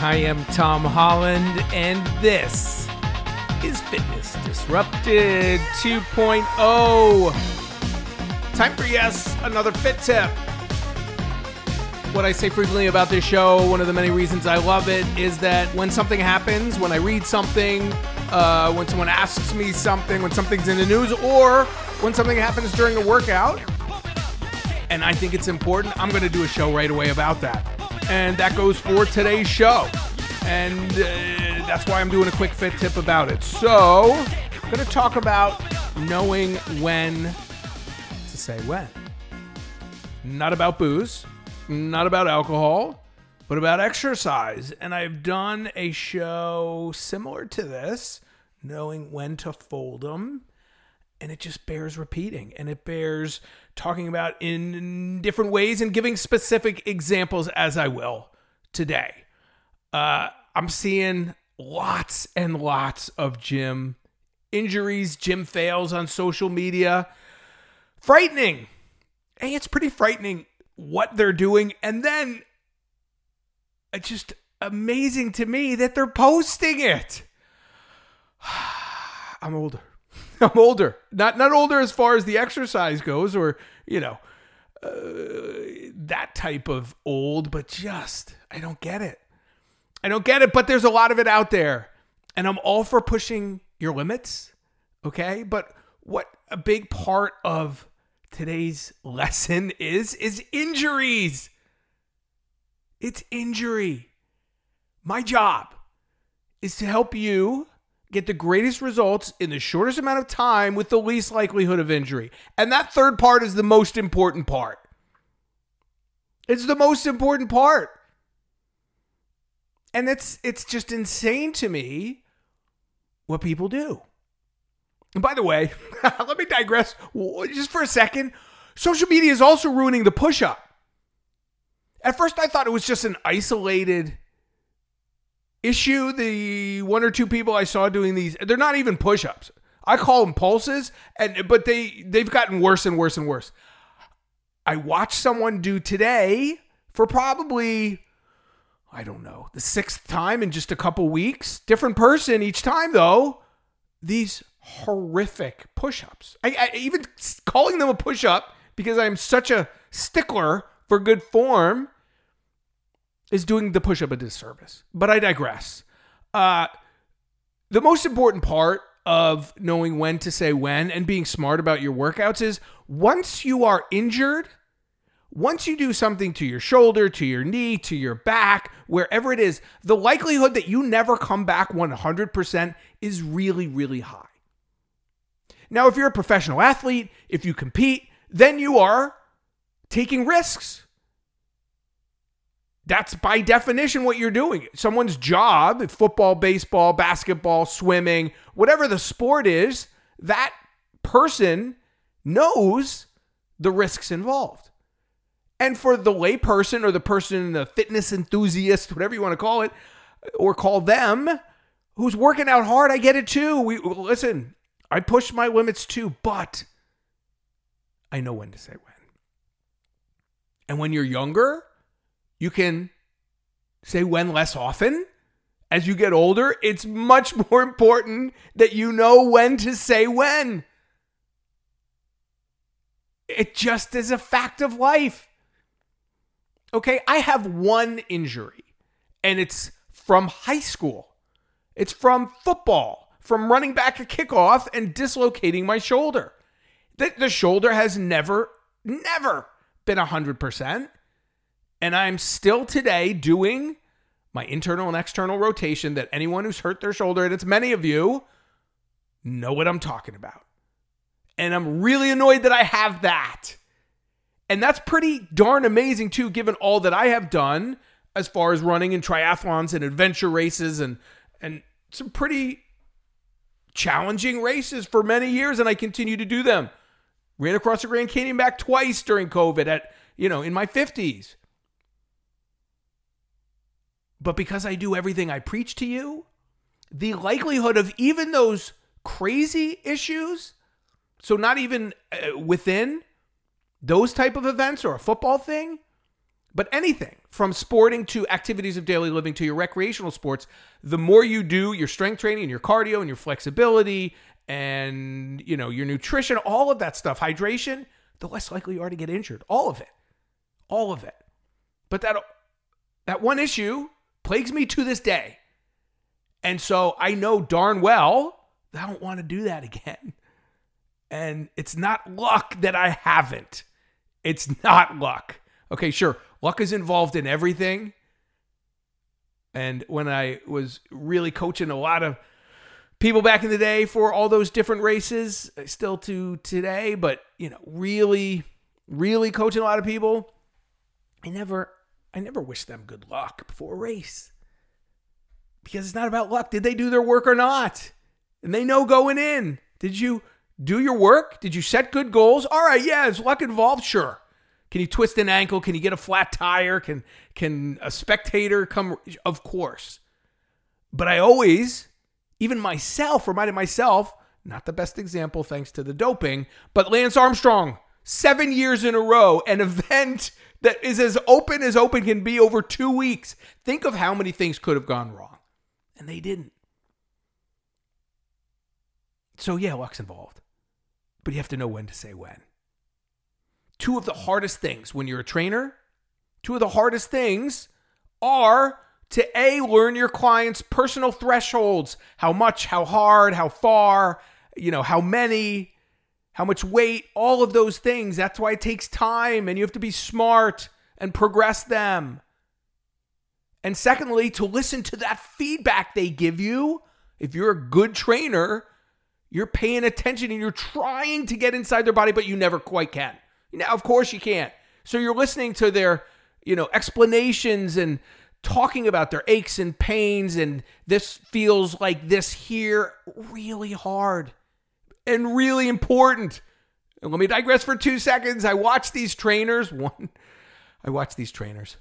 I am Tom Holland, and this is Fitness Disrupted 2.0. Time for, yes, another fit tip. What I say frequently about this show, one of the many reasons I love it, is that when something happens, when I read something, uh, when someone asks me something, when something's in the news, or when something happens during a workout, and I think it's important, I'm going to do a show right away about that. And that goes for today's show. And uh, that's why I'm doing a quick fit tip about it. So, I'm going to talk about knowing when to say when. Not about booze, not about alcohol, but about exercise. And I've done a show similar to this, knowing when to fold them and it just bears repeating and it bears talking about in different ways and giving specific examples as I will today. Uh, I'm seeing lots and lots of gym injuries, gym fails on social media. Frightening. Hey, it's pretty frightening what they're doing. And then it's just amazing to me that they're posting it. I'm older. I'm older. Not not older as far as the exercise goes, or you know, uh, that type of old, but just I don't get it. I don't get it. But there's a lot of it out there, and I'm all for pushing your limits. Okay, but what a big part of today's lesson is is injuries. It's injury. My job is to help you get the greatest results in the shortest amount of time with the least likelihood of injury. And that third part is the most important part. It's the most important part. And it's it's just insane to me what people do. And by the way, let me digress just for a second. Social media is also ruining the push-up. At first I thought it was just an isolated issue the one or two people I saw doing these they're not even push-ups. I call them pulses and but they they've gotten worse and worse and worse. I watched someone do today for probably I don't know, the sixth time in just a couple weeks. Different person each time though. These horrific push-ups. I, I even calling them a push-up because I'm such a stickler for good form is doing the push up a disservice. But I digress. Uh, the most important part of knowing when to say when and being smart about your workouts is once you are injured, once you do something to your shoulder, to your knee, to your back, wherever it is, the likelihood that you never come back 100% is really, really high. Now, if you're a professional athlete, if you compete, then you are taking risks. That's by definition what you're doing. Someone's job, football, baseball, basketball, swimming, whatever the sport is, that person knows the risks involved. And for the layperson or the person, the fitness enthusiast, whatever you want to call it, or call them, who's working out hard, I get it too. We listen, I push my limits too, but I know when to say when. And when you're younger, you can say when less often. As you get older, it's much more important that you know when to say when. It just is a fact of life. Okay, I have one injury, and it's from high school. It's from football, from running back a kickoff and dislocating my shoulder. The, the shoulder has never, never been 100%. And I'm still today doing my internal and external rotation that anyone who's hurt their shoulder, and it's many of you, know what I'm talking about. And I'm really annoyed that I have that. And that's pretty darn amazing, too, given all that I have done as far as running in triathlons and adventure races and, and some pretty challenging races for many years. And I continue to do them. Ran across the Grand Canyon back twice during COVID at, you know, in my 50s. But because I do everything I preach to you, the likelihood of even those crazy issues, so not even uh, within those type of events or a football thing, but anything from sporting to activities of daily living to your recreational sports, the more you do your strength training and your cardio and your flexibility and you know your nutrition, all of that stuff, hydration, the less likely you are to get injured. All of it. All of it. But that that one issue plagues me to this day. And so I know darn well that I don't want to do that again. And it's not luck that I haven't. It's not luck. Okay, sure. Luck is involved in everything. And when I was really coaching a lot of people back in the day for all those different races, uh, still to today, but you know, really, really coaching a lot of people, I never, I never wish them good luck before a race because it's not about luck. Did they do their work or not? And they know going in. Did you do your work? Did you set good goals? All right, yeah, is luck involved? Sure. Can you twist an ankle? Can you get a flat tire? Can can a spectator come? Of course. But I always, even myself, reminded myself, not the best example thanks to the doping, but Lance Armstrong, seven years in a row, an event that is as open as open can be over two weeks. Think of how many things could have gone wrong. And they didn't. So yeah, luck's involved. But you have to know when to say when two of the hardest things when you're a trainer, two of the hardest things are to A, learn your client's personal thresholds how much, how hard, how far, you know, how many, how much weight, all of those things. That's why it takes time and you have to be smart and progress them. And secondly, to listen to that feedback they give you. If you're a good trainer, you're paying attention and you're trying to get inside their body, but you never quite can. Now, of course you can't. So you're listening to their, you know, explanations and talking about their aches and pains and this feels like this here really hard and really important. And let me digress for 2 seconds. I watch these trainers, one I watch these trainers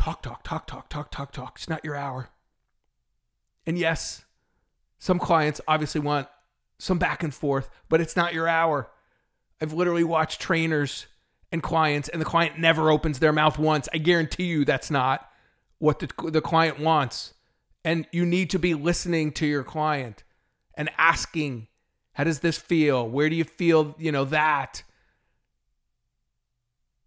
talk talk talk talk talk talk talk. It's not your hour. And yes, some clients obviously want some back and forth, but it's not your hour. I've literally watched trainers and clients, and the client never opens their mouth once. I guarantee you that's not what the, the client wants. And you need to be listening to your client and asking, how does this feel? Where do you feel, you know, that?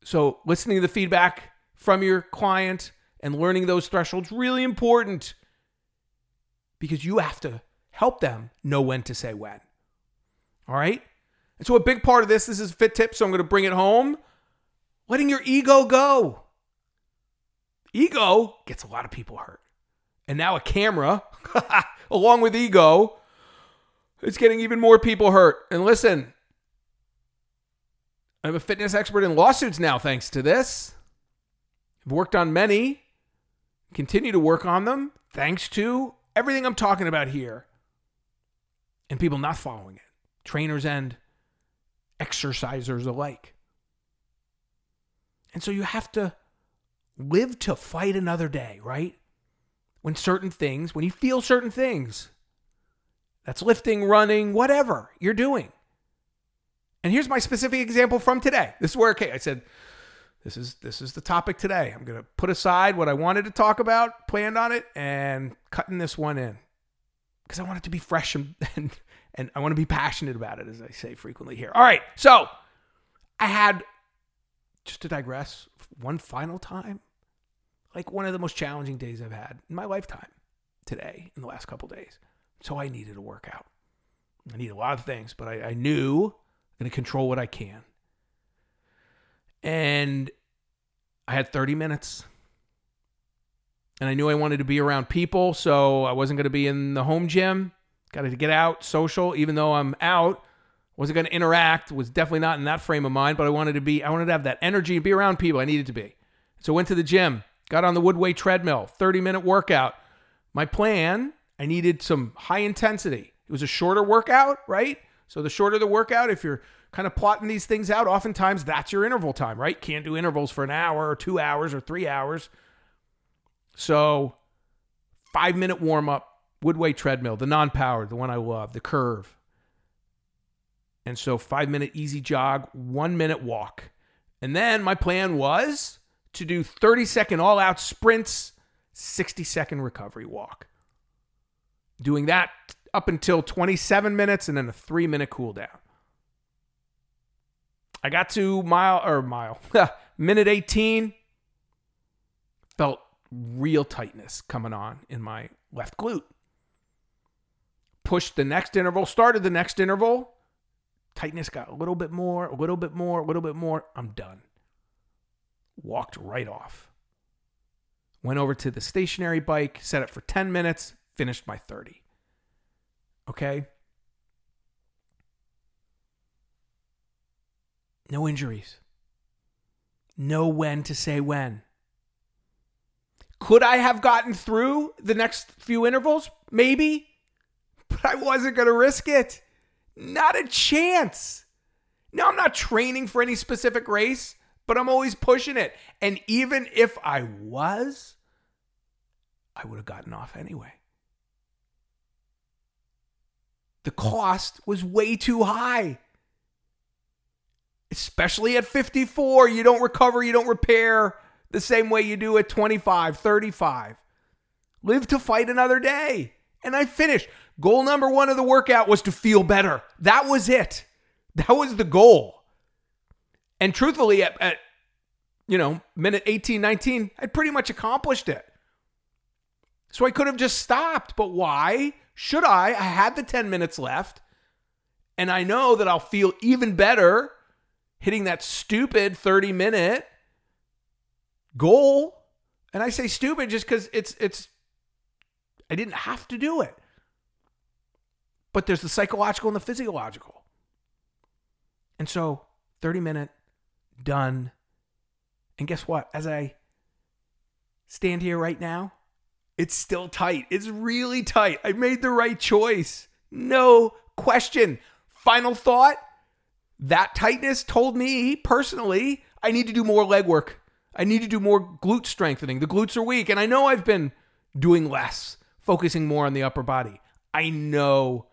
So listening to the feedback from your client and learning those thresholds really important because you have to help them know when to say when. All right? And so, a big part of this, this is fit tip, so I'm going to bring it home. Letting your ego go. Ego gets a lot of people hurt. And now a camera, along with ego, is getting even more people hurt. And listen, I'm a fitness expert in lawsuits now, thanks to this. I've worked on many, continue to work on them, thanks to everything I'm talking about here. And people not following it. Trainers and exercisers alike. And so you have to live to fight another day, right? When certain things, when you feel certain things, that's lifting, running, whatever you're doing. And here's my specific example from today. This is where okay, I said this is this is the topic today. I'm to put aside what I wanted to talk about, planned on it and cutting this one in because I want it to be fresh and, and and I want to be passionate about it, as I say frequently here. All right, so I had, just to digress, one final time, like one of the most challenging days I've had in my lifetime today, in the last couple days. So I needed a workout. I need a lot of things, but I, I knew I'm going to control what I can. And I had 30 minutes. And I knew I wanted to be around people, so I wasn't going to be in the home gym. Got to get out, social, even though I'm out. Wasn't going to interact, was definitely not in that frame of mind, but I wanted to be, I wanted to have that energy and be around people. I needed to be. So I went to the gym, got on the Woodway treadmill, 30 minute workout. My plan, I needed some high intensity. It was a shorter workout, right? So the shorter the workout, if you're kind of plotting these things out, oftentimes that's your interval time, right? Can't do intervals for an hour or two hours or three hours. So five minute warm up, Woodway treadmill, the non powered, the one I love, the curve. And so, five minute easy jog, one minute walk. And then my plan was to do 30 second all out sprints, 60 second recovery walk. Doing that up until 27 minutes and then a three minute cool down. I got to mile or mile, minute 18, felt real tightness coming on in my left glute. Pushed the next interval, started the next interval. Tightness got a little bit more, a little bit more, a little bit more. I'm done. Walked right off. Went over to the stationary bike, set it for 10 minutes, finished my 30. Okay? No injuries. Know when to say when. Could I have gotten through the next few intervals? Maybe. But I wasn't going to risk it. Not a chance. Now, I'm not training for any specific race, but I'm always pushing it. And even if I was, I would have gotten off anyway. The cost was way too high. Especially at 54, you don't recover, you don't repair the same way you do at 25, 35. Live to fight another day. And I finished. Goal number one of the workout was to feel better. That was it. That was the goal. And truthfully, at, at you know, minute 18, 19, I'd pretty much accomplished it. So I could have just stopped. But why should I? I had the 10 minutes left. And I know that I'll feel even better hitting that stupid 30 minute goal. And I say stupid just because it's it's I didn't have to do it. But there's the psychological and the physiological. And so 30 minute, done. And guess what? As I stand here right now, it's still tight. It's really tight. I made the right choice. No question. Final thought that tightness told me personally I need to do more leg work. I need to do more glute strengthening. The glutes are weak. And I know I've been doing less, focusing more on the upper body. I know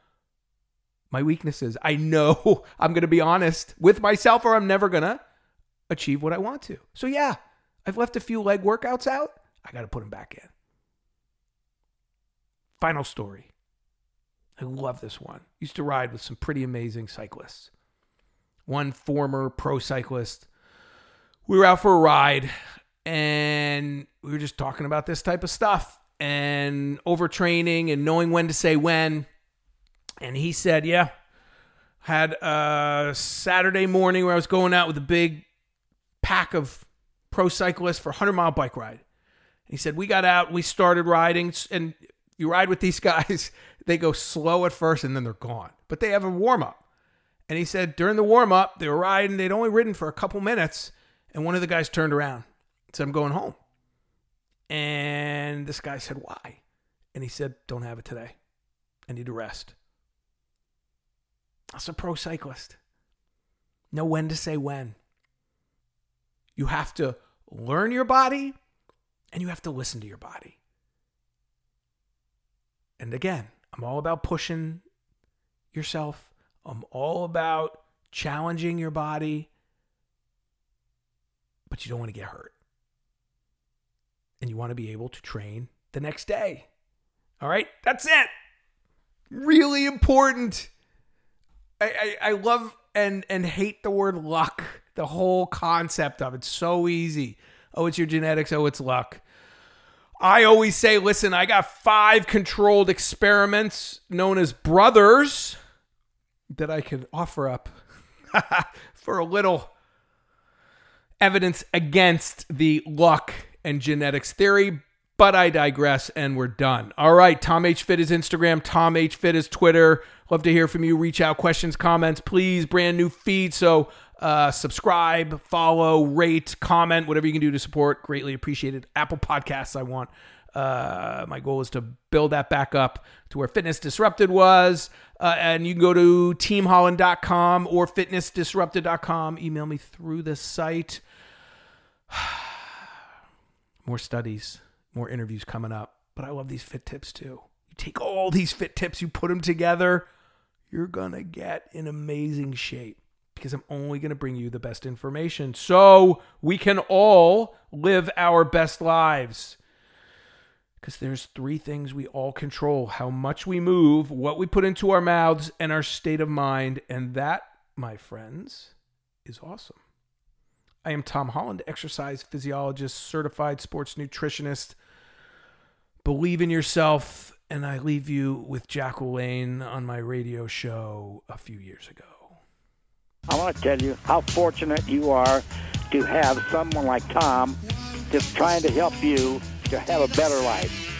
my weaknesses. I know I'm going to be honest with myself or I'm never going to achieve what I want to. So, yeah, I've left a few leg workouts out. I got to put them back in. Final story. I love this one. Used to ride with some pretty amazing cyclists. One former pro cyclist. We were out for a ride and we were just talking about this type of stuff and overtraining and knowing when to say when. And he said, Yeah, had a Saturday morning where I was going out with a big pack of pro cyclists for a 100 mile bike ride. He said, We got out, we started riding, and you ride with these guys, they go slow at first and then they're gone. But they have a warm up. And he said during the warm up, they were riding, they'd only ridden for a couple minutes, and one of the guys turned around and said, I'm going home. And this guy said, Why? And he said, Don't have it today. I need to rest. That's a pro cyclist. Know when to say when. You have to learn your body and you have to listen to your body. And again, I'm all about pushing yourself. I'm all about challenging your body, but you don't want to get hurt. And you want to be able to train the next day. All right, that's it. Really important. I, I, I love and and hate the word luck. The whole concept of it's so easy. Oh, it's your genetics. Oh, it's luck. I always say, listen, I got five controlled experiments known as brothers that I could offer up for a little evidence against the luck and genetics theory. But I digress and we're done. All right. Tom H. Fit is Instagram. Tom H. Fit is Twitter. Love to hear from you. Reach out, questions, comments, please. Brand new feed. So uh, subscribe, follow, rate, comment, whatever you can do to support. Greatly appreciated. Apple Podcasts, I want. Uh, my goal is to build that back up to where Fitness Disrupted was. Uh, and you can go to teamholland.com or fitnessdisrupted.com. Email me through the site. more studies, more interviews coming up. But I love these fit tips too. You take all these fit tips, you put them together, you're going to get in amazing shape because I'm only going to bring you the best information so we can all live our best lives. Because there's three things we all control how much we move, what we put into our mouths, and our state of mind. And that, my friends, is awesome. I am Tom Holland, exercise physiologist, certified sports nutritionist. Believe in yourself, and I leave you with Jack LaLanne on my radio show a few years ago. I want to tell you how fortunate you are to have someone like Tom just trying to help you to have a better life.